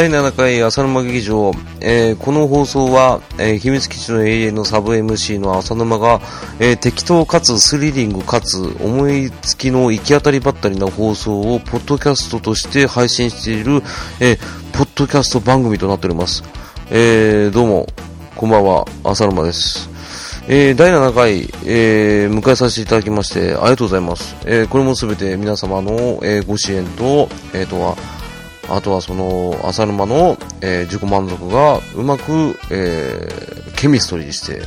第7回浅沼劇場、えー、この放送は、えー、秘密基地の永遠のサブ MC の浅沼が、えー、適当かつスリリングかつ思いつきの行き当たりばったりな放送をポッドキャストとして配信している、えポッドキャスト番組となっております。えどうも、こんばんは、浅沼です。えー、第7回、えー、迎えさせていただきましてありがとうございます。えー、これもすべて皆様の、えご支援と、えー、とは、あとはその、浅沼の、え自己満足がうまく、えケミストリーして、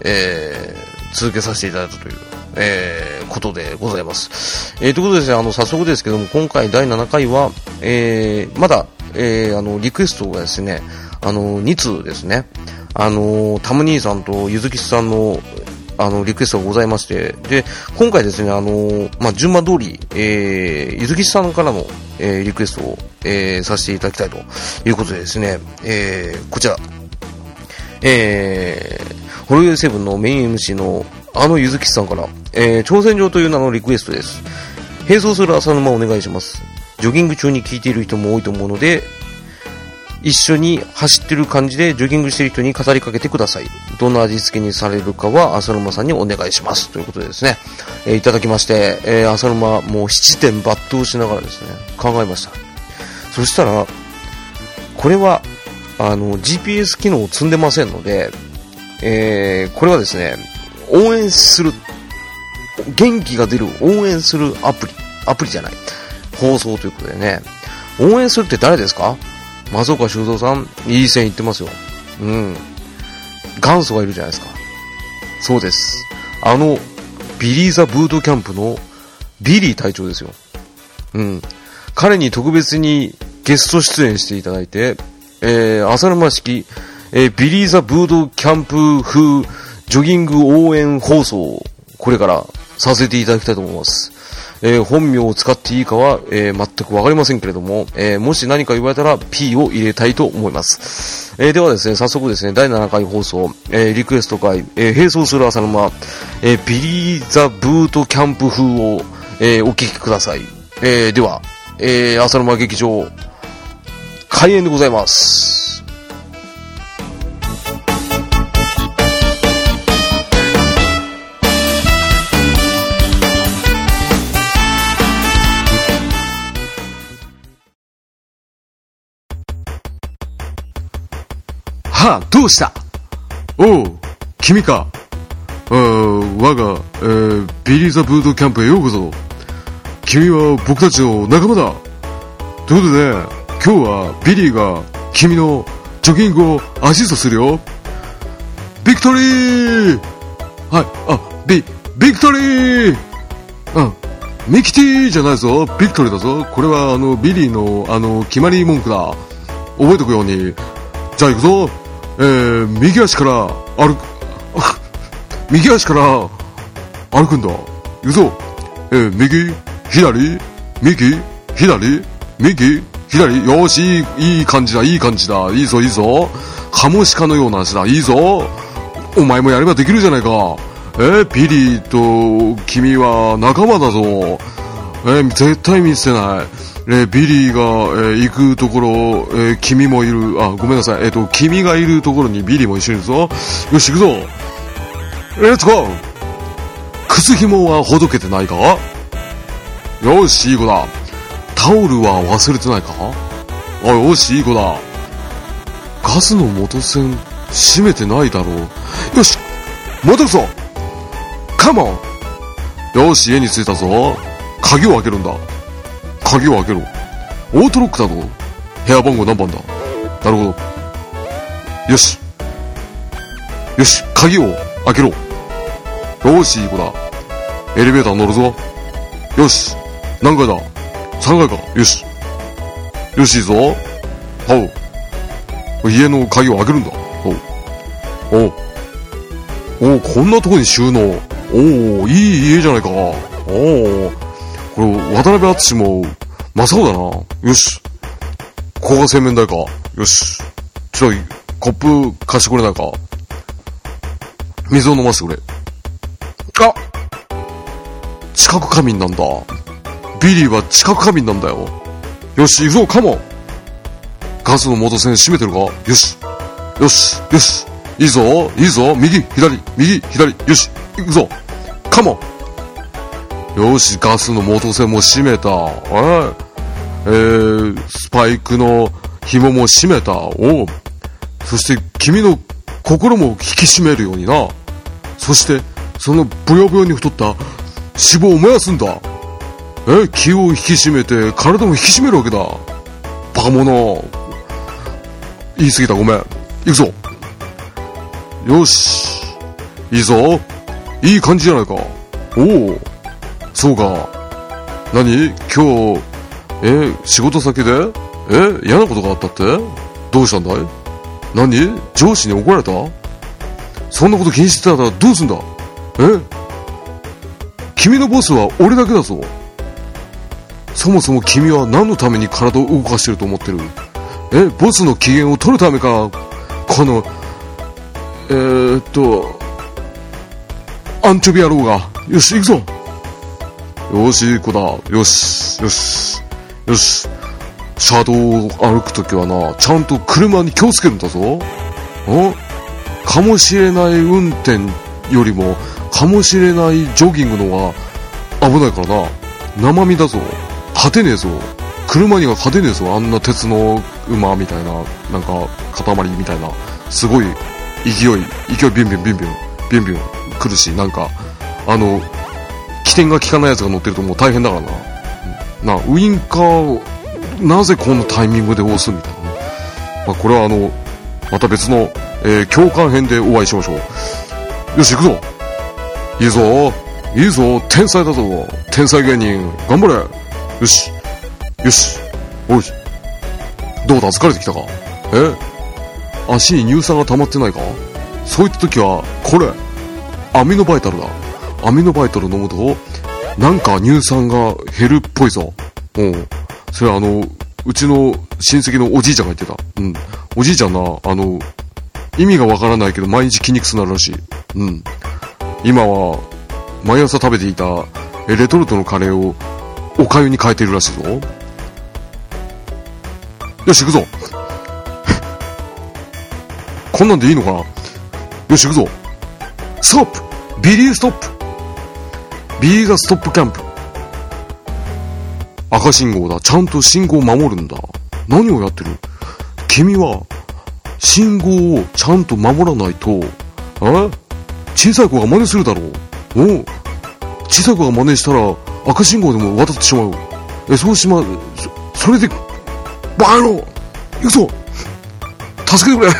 えー続けさせていただいたという、えことでございます。えということでですね、あの、早速ですけども、今回第7回は、えまだ、えーあの、リクエストがですね、あの、2通ですね。あのタム兄さんとゆずきさんのあの、リクエストがございまして、で、今回ですね、あのまあ、順番通り、えー、ゆずきさんからの、えー、リクエストを、えー、させていただきたいということでですね、えー、こちら、えー、ホロヨイセブンのメイン MC のあのゆずきさんから、えー、挑戦状という名のリクエストです。並走する浅沼お願いします。ジョギング中に聞いている人も多いと思うので、一緒に走ってる感じでジョギングしてる人に語りかけてください。どんな味付けにされるかは浅沼さんにお願いします。ということでですね、えー、いただきまして、えー、浅沼もう七点抜刀しながらですね、考えました。そしたら、これは、あの、GPS 機能を積んでませんので、えー、これはですね、応援する、元気が出る応援するアプリ、アプリじゃない、放送ということでね、応援するって誰ですか？松岡修造さん、いい線いってますよ。うん。元祖がいるじゃないですか。そうです。あの、ビリーザブートキャンプのビリー隊長ですよ。うん。彼に特別にゲスト出演していただいて、えー、浅沼式、えー、ビリーザブートキャンプ風ジョギング応援放送これからさせていただきたいと思います。えー、本名を使っていいかは、えー、全くわかりませんけれども、えー、もし何か言われたら P を入れたいと思います。えではですね、早速ですね、第7回放送、えリクエスト会、え並走する浅沼、えビリーザブートキャンプ風を、えお聞きください。えでは、え浅沼劇場、開演でございます。はあ、どうした？おう、君か。あ我が、えー、ビリーザブートキャンプへようこそ。君は僕たちの仲間だ。ということで、今日はビリーが君のジョギングをアシストするよ。ビクトリーはい、あ、ビ、ビクトリーうん。ミキティじゃないぞ。ビクトリーだぞ。これはあの、ビリーのあの、決まり文句だ。覚えておくように。じゃあ行くぞ。えー、右足から歩く、右足から歩くんだ。行くぞ。えー、右、左、右、左、右、左。よし、いい、感じだ、いい感じだ。いいぞ、いいぞ。カモシカのような足だ。いいぞ。お前もやればできるじゃないか。えー、ピリーと君は仲間だぞ。えー、絶対見捨てない。えー、ビリーが、えー、行くところ、えー、君もいる、あ、ごめんなさい、えっ、と、君がいるところにビリーも一緒にいるぞ。よし、行くぞ。レッツゴー靴紐はほどけてないか？よし、いい子だ。タオルは忘れてないか？あ、よし、いい子だ。ガスの元栓、閉めてないだろう。よし、戻るぞカモンよし、家に着いたぞ。鍵を開けるんだ。鍵を開けろ。オートロックだぞ。部屋番号何番だなるほど。よし。よし、鍵を開けろ。よし、いい子だ。エレベーター乗るぞ。よし。何階だ ?3 階か。よし。よし、いいぞ。はう。家の鍵を開けるんだ。おう。おう。おう、こんなとこに収納。おおいい家じゃないか。おおこれ、渡辺淳もまさかだな。よし。ここが洗面台か。よし。ちょい、コップ貸してくれないか。水を飲ませてくれ。あ知覚過敏なんだ。ビリーは知覚過敏なんだよ。よし、行くぞ、カモンガスの元栓閉めてるかよし。よし、よし。いいぞ、いいぞ。右、左、右、左。よし、行くぞ。カモンよし、ガスの元栓も閉めた。ええー、スパイクの紐も閉めた。おそして君の心も引き締めるようにな。そして、そのブヨブヨに太った脂肪を燃やすんだ。え、気を引き締めて体も引き締めるわけだ。バカ者。言い過ぎた、ごめん。行くぞ。よし。いいぞ。いい感じじゃないか。おお。そうか。何？今日、え、仕事先で？え、嫌なことがあったって？どうしたんだい？何？上司に怒られた？そんなこと気にしてたらどうすんだ？え？君のボスは俺だけだぞ。そもそも君は何のために体を動かしてると思ってる？え、ボスの機嫌を取るためか、この、えー、っと、アンチョビ野郎が。よし、行くぞ。よし、いい子だ。よし、よし、よし。車道を歩くときはな、ちゃんと車に気をつけるんだぞ。んかもしれない運転よりも、かもしれないジョギングのが危ないからな。生身だぞ。勝てねえぞ。車には勝てねえぞ。あんな鉄の馬みたいな、なんか、塊みたいな。すごい勢い、勢いビュンビュンビュンビュン、ビュンビュン来るし、なんか、あの、起点が効かないやつが乗ってるともう大変だからな。な、ウインカーを、なぜこのタイミングで押すみたいな。まあ、これはあの、また別の、えー、共感編でお会いしましょう。よし、行くぞ。いいぞ。いいぞ。天才だぞ。天才芸人。頑張れ。よし。よし。おい。どうだ？疲れてきたか？え？足に乳酸が溜まってないか？そういった時は、これ、アミノバイタルだ。アミノバイタル飲むと、なんか乳酸が減るっぽいぞ。うん。それあの、うちの親戚のおじいちゃんが言ってた。うん。おじいちゃんな、あの、意味がわからないけど毎日筋肉痛になるらしい。うん。今は、毎朝食べていたレトルトのカレーをお粥に変えてるらしいぞ。よし、行くぞ。こんなんでいいのかなよし、行くぞ。ストップビリーストップビリーがストップキャンプ。赤信号だ。ちゃんと信号を守るんだ。何をやってる？君は、信号をちゃんと守らないと、え小さい子が真似するだろう。お？う。小さい子が真似したら、赤信号でも渡ってしまう。え、そうしま、そ、それで、バカ野郎行くぞ助けてくれ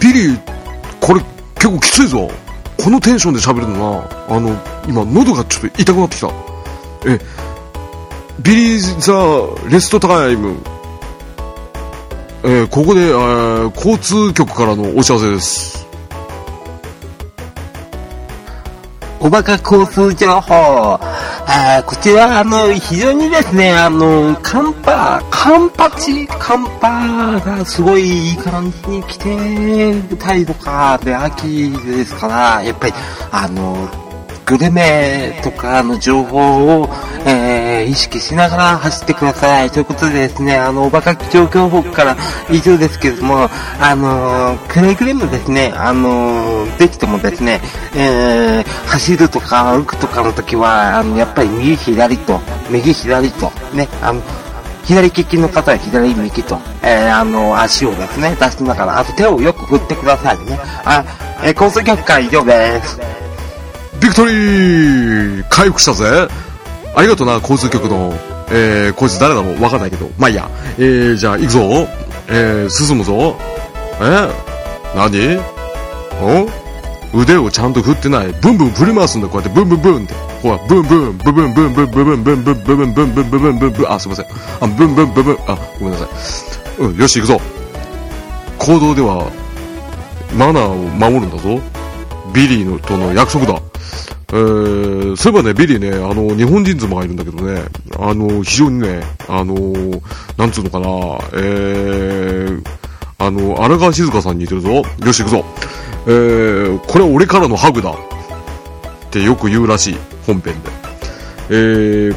ビリー、これ結構きついぞ。このテンションで喋るのは、あの、今喉がちょっと痛くなってきた。え、ビリー the rest time。えー、ここで、えー、交通局からのお知らせです。おバカ交通情報。あこちら、あの、非常にですね、あの、カンパ、カンパチ、カンパがすごいいい感じに来てたりとか、で、秋ですから、やっぱり、あの、グルメとかの情報を、意識しながら走ってください。ということでですね、あの、おバカ状況報告から以上ですけれども、あのくれぐれもですね、あのぜひともですね、えー、走るとか歩くとかの時は、あの、やっぱり右左と、右左と、ね、あの、左利きの方は左右と、えー、あの、足をですね、出しながら、あと手をよく振ってくださいね。あ、えー、交通局から以上です。ビクトリー回復したぜありがとうな、交通局の、えー、こいつ誰だろうわかんないけど。まあいいや。えー、じゃあ行くぞ。えー、進むぞ。えー、何？お？腕をちゃんと振ってない。ブンブン振り回すんだ、こうやって。ブンブンブンって。ほら、ブンブン、ブンブンブンブンブンブンブンブンブンブンブンブンブンブンブンブンあ、すいません。あ、ブンブンブンブン、あ、ごめんなさい。うん、よし、行くぞ。公道では、マナーを守るんだぞ。ビリーのとの約束だ。えー、そういえばね、ビリーね、あの、日本人妻がいるんだけどね、あの、非常にね、あの、なんつうのかな、えー、あの、荒川静香さんに似てるぞ。よし、行くぞ。えー、これは俺からのハグだ。ってよく言うらしい、本編で。えー、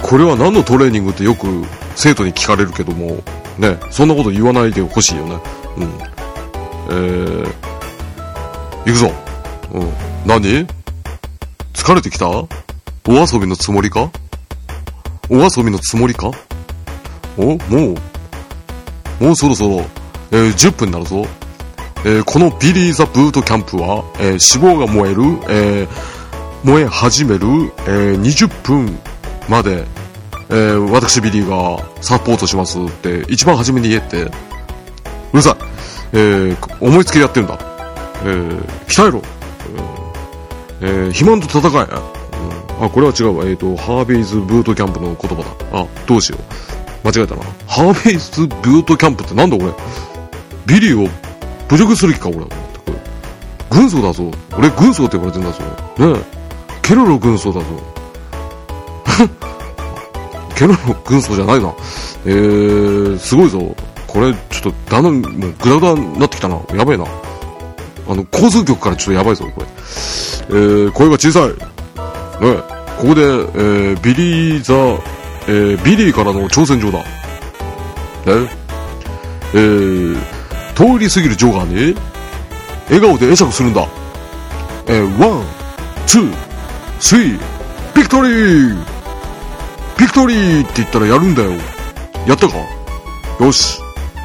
これは何のトレーニングってよく生徒に聞かれるけども、ね、そんなこと言わないでほしいよね。うん。えー、行くぞ。うん。何？疲れてきた？お遊びのつもりか？お遊びのつもりか？おもう、もうそろそろ、えー10分になるぞ。えーこのビリー・ザ・ブートキャンプは、えー脂肪が燃える、えー燃え始める、えー20分まで、えー私ビリーがサポートしますって一番初めに言えって、うるさい。えー思いつきでやってるんだ。えー鍛えろ。えー、肥満と戦え。うんあ、これは違うわ。えっ、と、ハーベイズブートキャンプの言葉だ。あ、どうしよう。間違えたな。ハーベイズブートキャンプってなんだ俺。ビリーを侮辱する気か俺。これ軍曹だぞ。俺軍曹って言われてんだぞ。ね。ケロロ軍曹だぞ。ケロロ軍曹じゃないな。えー、すごいぞ。これ、ちょっと、だんだん、もう、グダグダになってきたな。やばいな。あの、交通局からちょっとやばいぞ、これ。えー、声が小さい。ね、ここで、えー、ビリーザ、えー、ビリーからの挑戦状だ。ね、えー、通り過ぎるジョガーに、笑顔で会釈するんだ。えー、 one、two、three、victory victory って言ったらやるんだよ。やったか?よし、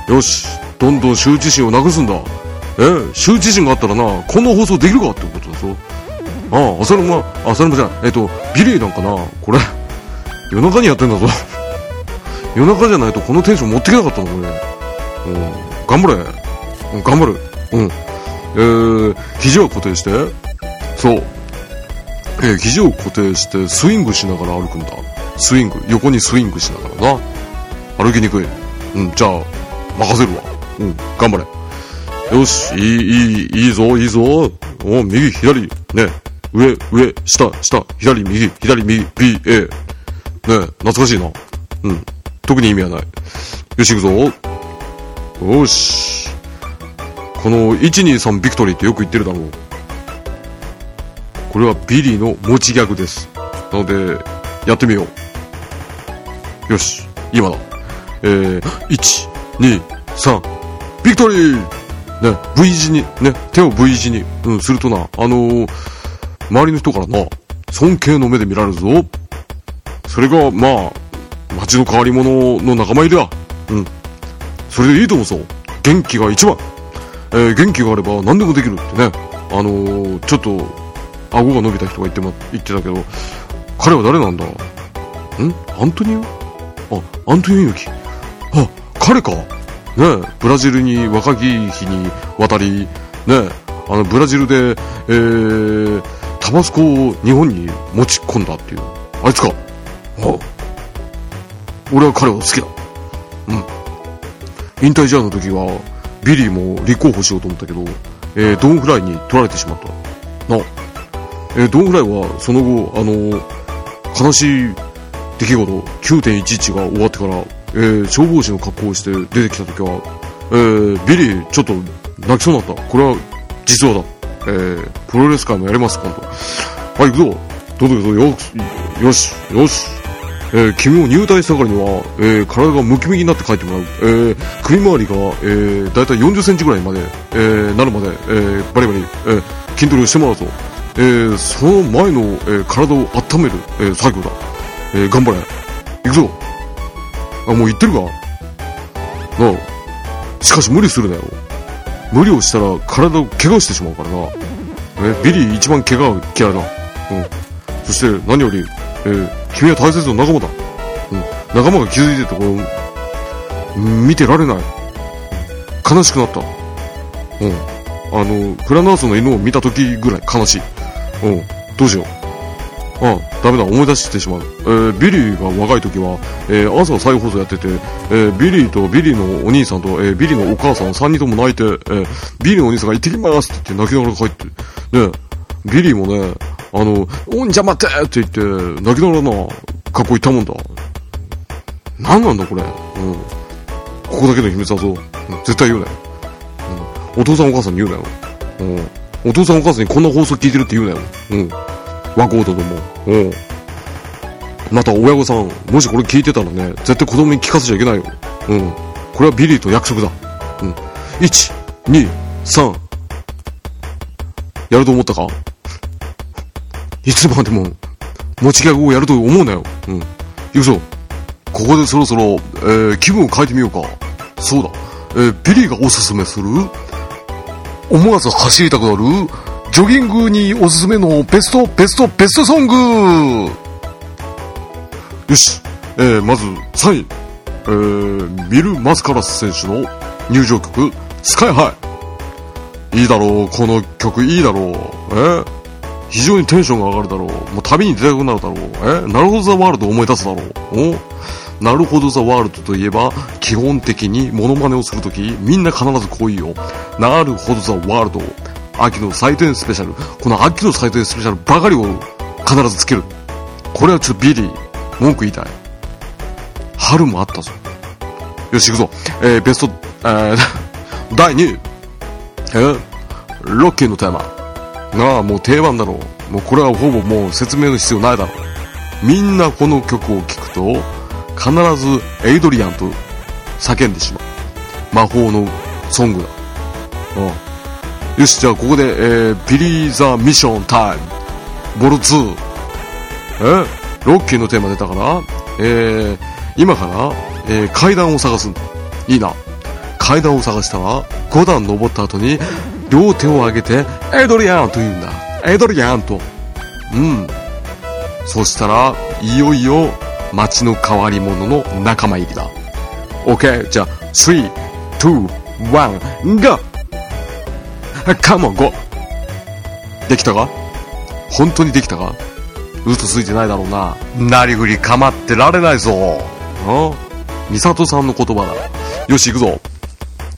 よし、どんどん羞恥心をなくすんだ。えー、羞恥心があったらな、こんな放送できるかってことだぞ。ああ、浅沼、あ、浅沼じゃない。えっと、ビリーなんかな？これ、夜中にやってんだぞ。夜中じゃないとこのテンション持ってけなかったの、これ。うん、頑張れ。うん、頑張る。うん。えー、肘を固定して、そう。えー、肘を固定して、スイングしながら歩くんだ。スイング、横にスイングしながらな。歩きにくい。うん、じゃあ、任せるわ。うん、頑張れ。よし、いい、いい、いいぞ、いいぞ。お、右、左、ね。上、上、下、下、左、右、左、右、B、A。ね懐かしいな。うん。特に意味はない。よし、行くぞ。よし。この、123 victory ってよく言ってるだろう。これはビリーの持ちギャグです。なので、やってみよう。よし、今だ。えー、1、2、3、ビクトリーね、V 字に、ね、手を V 字に、うん、するとな、あのー、周りの人からな、尊敬の目で見られるぞ。それが、まあ、街の変わり者の仲間入りだ。うん。それでいいと思うぞ。元気が一番。えー、元気があれば何でもできるってね。あのー、ちょっと、顎が伸びた人が言ってま、言ってたけど、彼は誰なんだ？ん？アントニオ？あ、アントニオ猪木。あ、彼か？ねブラジルに若き日に渡り、ねあの、ブラジルで、えー、タバスコを日本に持ち込んだっていう。あいつか。はあ、俺は彼を好きだ。うん。引退試合の時は、ビリーも立候補しようと思ったけど、えー、ドンフライに取られてしまった。な。えー、ドンフライは、その後、あのー悲しい出来事、9.11が終わってから、えー、消防士の格好をして出てきた時は、えー、ビリー、ちょっと泣きそうになった。これは、実話だ。えー、プロレス界もやります、今度。はい、行くぞ。どうぞどうぞ、よし、よし、よし。えー、君を入隊したからには、えー、体がムキムキになって帰ってもらう。えー、首周りが、えー、だいたい40センチぐらいまで、えー、なるまで、えー、バリバリ、えー、筋トレをしてもらうぞ。えー、その前の、えー、体を温める、えー、作業だ。えー、頑張れ。行くぞ。あ、もう行ってるかなあ。しかし無理するなよ。無理をしたら体を怪我してしまうからな。えビリー一番怪我が嫌いだ。うん。そして何より、えー、君は大切な仲間だ。うん。仲間が気づいてて、こう、見てられない。悲しくなった。うん。あの、フランダースの犬を見た時ぐらい悲しい。うん。どうしよう。あ、ダメだ、思い出してしまう。えー、ビリーが若い時は、えー、朝再放送やってて、えー、ビリーとビリーのお兄さんと、えー、ビリーのお母さん3人とも泣いて、えー、ビリーのお兄さんが行ってきますって言って泣きながら帰って、ね、ビリーもね、あの、おんじゃ待ってって言って、泣きながらな、学校行ったもんだ。なんなんだこれ。うん。ここだけの秘密だぞ。絶対言うなよ。うん。お父さんお母さんに言うなよ。うん。お父さんお母さんにこんな放送聞いてるって言うなよ。うん。若人ども。うん。また親御さん、もしこれ聞いてたらね、絶対子供に聞かせちゃいけないよ。うん。これはビリーと約束だ。うん。1、2、3。やると思ったか？いつまでも、持ちギャグをやると思うなよ。うん。行くぞ。ここでそろそろ、えー、気分を変えてみようか。そうだ。えー、ビリーがおすすめする、思わず走りたくなる、ジョギングにおすすめのベスト、ベスト、ベストソングよし。えー、まず3位。えー、ビル・マスカラス選手の入場曲、スカイハイ。いいだろう、この曲いいだろう。えー、非常にテンションが上がるだろう。もう旅に出たくなるだろう。えーなるほどザワールド思い出すだろう。おなるほどザワールドといえば、基本的にモノマネをするとき、みんな必ずこう言うよ。なるほどザワールド。秋の祭典スペシャル。この秋の祭典スペシャルばかりを必ずつける。これはちょっとビリー、文句言いたい。春もあったぞ。よし、行くぞ。えー、ベスト、えー、第2位。えー、ロッキーのテーマ。なあ、もう定番だろう。もうこれはほぼもう説明の必要ないだろう。みんなこの曲を聴くと、必ずエイドリアンと叫んでしまう。魔法のソングだ。うん。よし、じゃあここで、えー、ビリー・ザ・ミッション・タイム。ボル2。え？ロッキーのテーマ出たから、えー、今から、えー、階段を探すんだ。いいな。階段を探したら、5段登った後に、両手を上げて、エドリアンと言うんだ。エドリアンと。うん。そしたら、いよいよ、街の変わり者の仲間入りだ。OK? じゃあ、3、2、1、GO! カモン、ゴできたか？本当にできたか？嘘ついてないだろうな。なりぐり構ってられないぞ。あミサトさんの言葉だ。よし、行くぞ。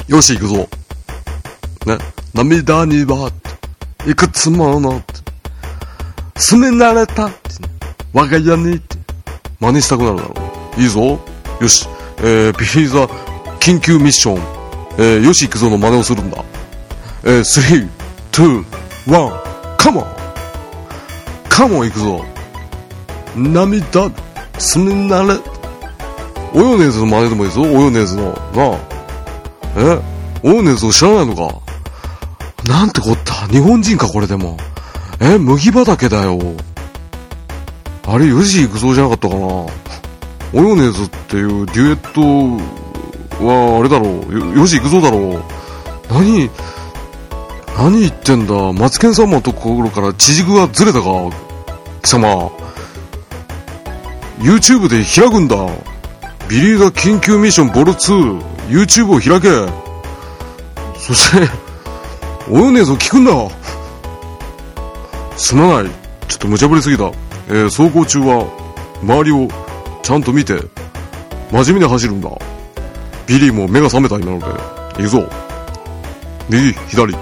よし、行くぞ。ね？涙には、いくつもの、住み慣れた、我が家に、真似したくなるだろう。いいぞ。よし。えー、ビリーザ、緊急ミッション。えー、よし行くぞの真似をするんだ。えー、3、2、1、カモンカモン行くぞ。涙、住み慣れ。オヨネーズの真似でもいいぞ、オヨネーズの。なあ。えオヨネーズを知らないのかなんてこった。日本人か、これでも。え麦畑だよ。あれ、ヨジ行くぞじゃなかったかな。オヨネーズっていうデュエットは、あれだろう。ヨジ行くぞだろう。何、何言ってんだ？マツケン様のところから地軸がずれたか？貴様。YouTube で開くんだ。ビリーザ緊急ミッションボル2。YouTube を開け。そして、オヨネーズを聞くんだ。すまない。ちょっと無茶ぶりすぎた。えー、走行中は、周りをちゃんと見て、真面目に走るんだ。ビリーも目が覚めた今ので、行くぞ。右、左、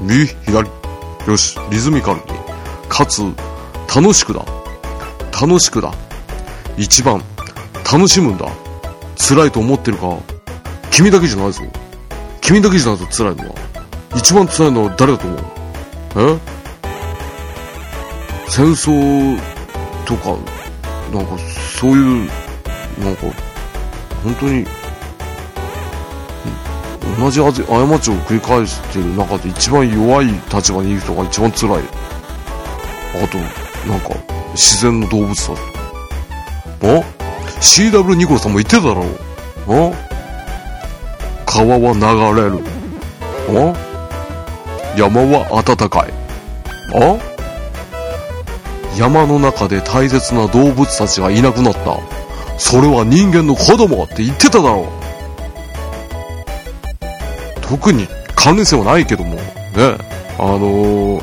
右、左。よし、リズミカルに。かつ、楽しくだ。楽しくだ。一番、楽しむんだ。辛いと思ってるか。君だけじゃないぞ。君だけじゃないぞ、辛いのは。一番辛いのは誰だと思う？え？戦争とか、なんか、そういう、なんか、本当に、同じ過ちを繰り返してる中で一番弱い立場にいる人が一番辛い。あと、なんか、自然の動物だ。あ ?CW ニコラさんも言ってただろう。あ？川は流れる。あ？山は暖かい。あ？山の中で大切な動物たちがいなくなった。それは人間の子供って言ってただろう。特に関連性はないけども、ね。あのー、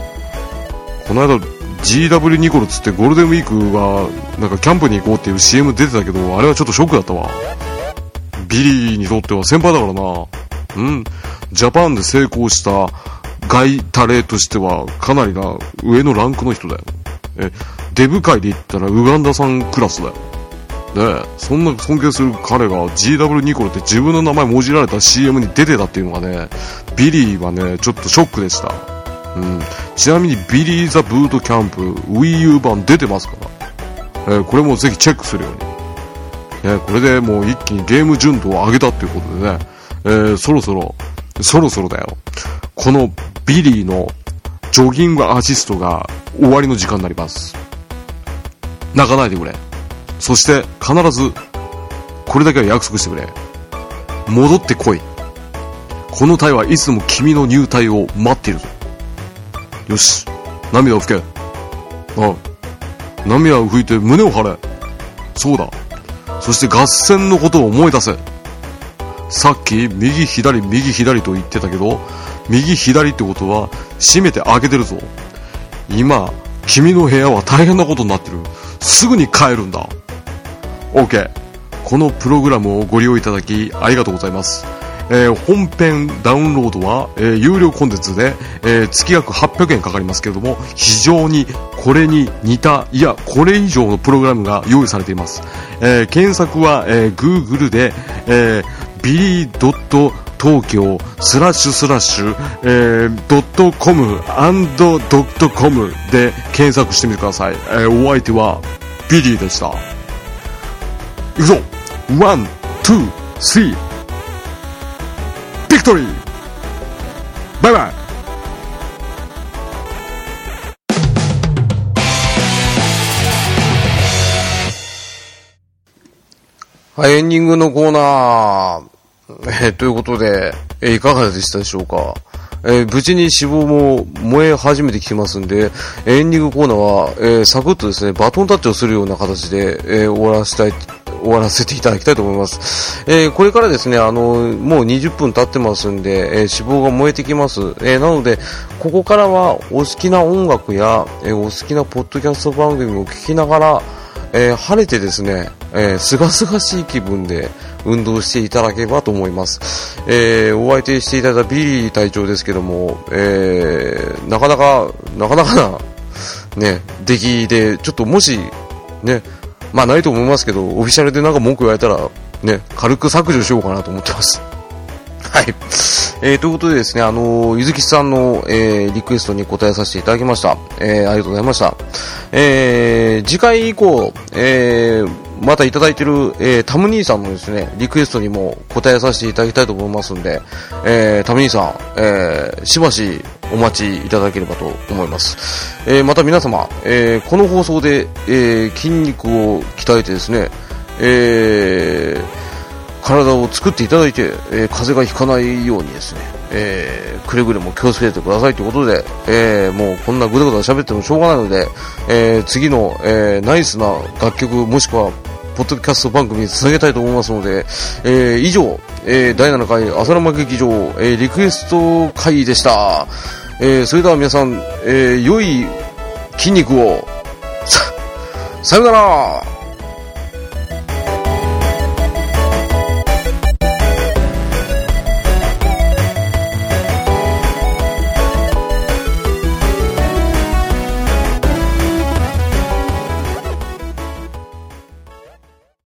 この間 GW ニコルつってゴールデンウィークはなんかキャンプに行こうっていう CM 出てたけど、あれはちょっとショックだったわ。ビリーにとっては先輩だからな。うん。ジャパンで成功した外タレとしてはかなりな上のランクの人だよ。え、デブ界で言ったらウガンダさんクラスだよ。ねそんな尊敬する彼が GW ニコルって自分の名前もじられた CM に出てたっていうのがね、ビリーはね、ちょっとショックでした。うん。ちなみにビリーザブートキャンプ Wii U 版出てますから。えーこれもぜひチェックするように。ね、これでもう一気にゲーム純度を上げたっていうことでね、えーそろそろ、そろそろだよ。このビリーのジョギングアシストが終わりの時間になります。泣かないでくれ。そして必ず、これだけは約束してくれ。戻ってこい。この隊はいつも君の入隊を待っているぞ。よし、涙を拭け。ああ涙を拭いて胸を張れ。そうだ。そして合戦のことを思い出せ。さっき右左右左と言ってたけど、右左ってことは閉めて開けてるぞ。今、君の部屋は大変なことになってる。すぐに帰るんだ。OK。このプログラムをご利用いただきありがとうございます。えー本編ダウンロードは、えー有料コンテンツで、えー月額800円かかりますけれども、非常にこれに似た、いや、これ以上のプログラムが用意されています。えー検索は、えー Google で、えー、ビリー東京スラッシュスラッシュ、えー、ドットコム and ドットコムで検索してみてください。えーお相手はビリーでした。いくぞ one、two、three。victory。バイバイ。はい、エンディングのコーナー。えーということで、えーいかがでしたでしょうか？えー無事に脂肪も燃え始めてきてますんで、エンディングコーナーは、えーサクッとですね、バトンタッチをするような形で、えー終わらせたい、終わらせていただきたいと思います。えーこれからですね、あの、もう20分経ってますんで、えー脂肪が燃えてきます。えーなので、ここからはお好きな音楽や、えお好きなポッドキャスト番組を聞きながら、え晴れてですね、えー、すがすがしい気分で運動していただければと思います。えーお相手していただいたビリー隊長ですけども、えーなかなか、なかなかな、ね、出来で、ちょっともし、ね、まあないと思いますけど、オフィシャルでなんか文句言われたら、ね、軽く削除しようかなと思ってます。はい。えー、ということでですね、あのーゆずきさんの、えー、リクエストに答えさせていただきました。えー、ありがとうございました。えー、次回以降、えー、またいただいてる、えー、タム兄さんのですね、リクエストにも答えさせていただきたいと思いますんで、えー、タム兄さん、えー、しばしお待ちいただければと思います。えー、また皆様、えー、この放送で、えー、筋肉を鍛えてですね、え、体を作っていただいて、え風邪がひかないようにですね、えくれぐれも気をつけてくださいということで、えもうこんなぐだぐだ喋ってもしょうがないので、え次の、えナイスな楽曲もしくはポッドキャスト番組につなげたいと思いますので、え以上、えー第7回浅沼劇場、えーリクエスト会でした。えーそれでは皆さん、えー良い筋肉を、さ、さよなら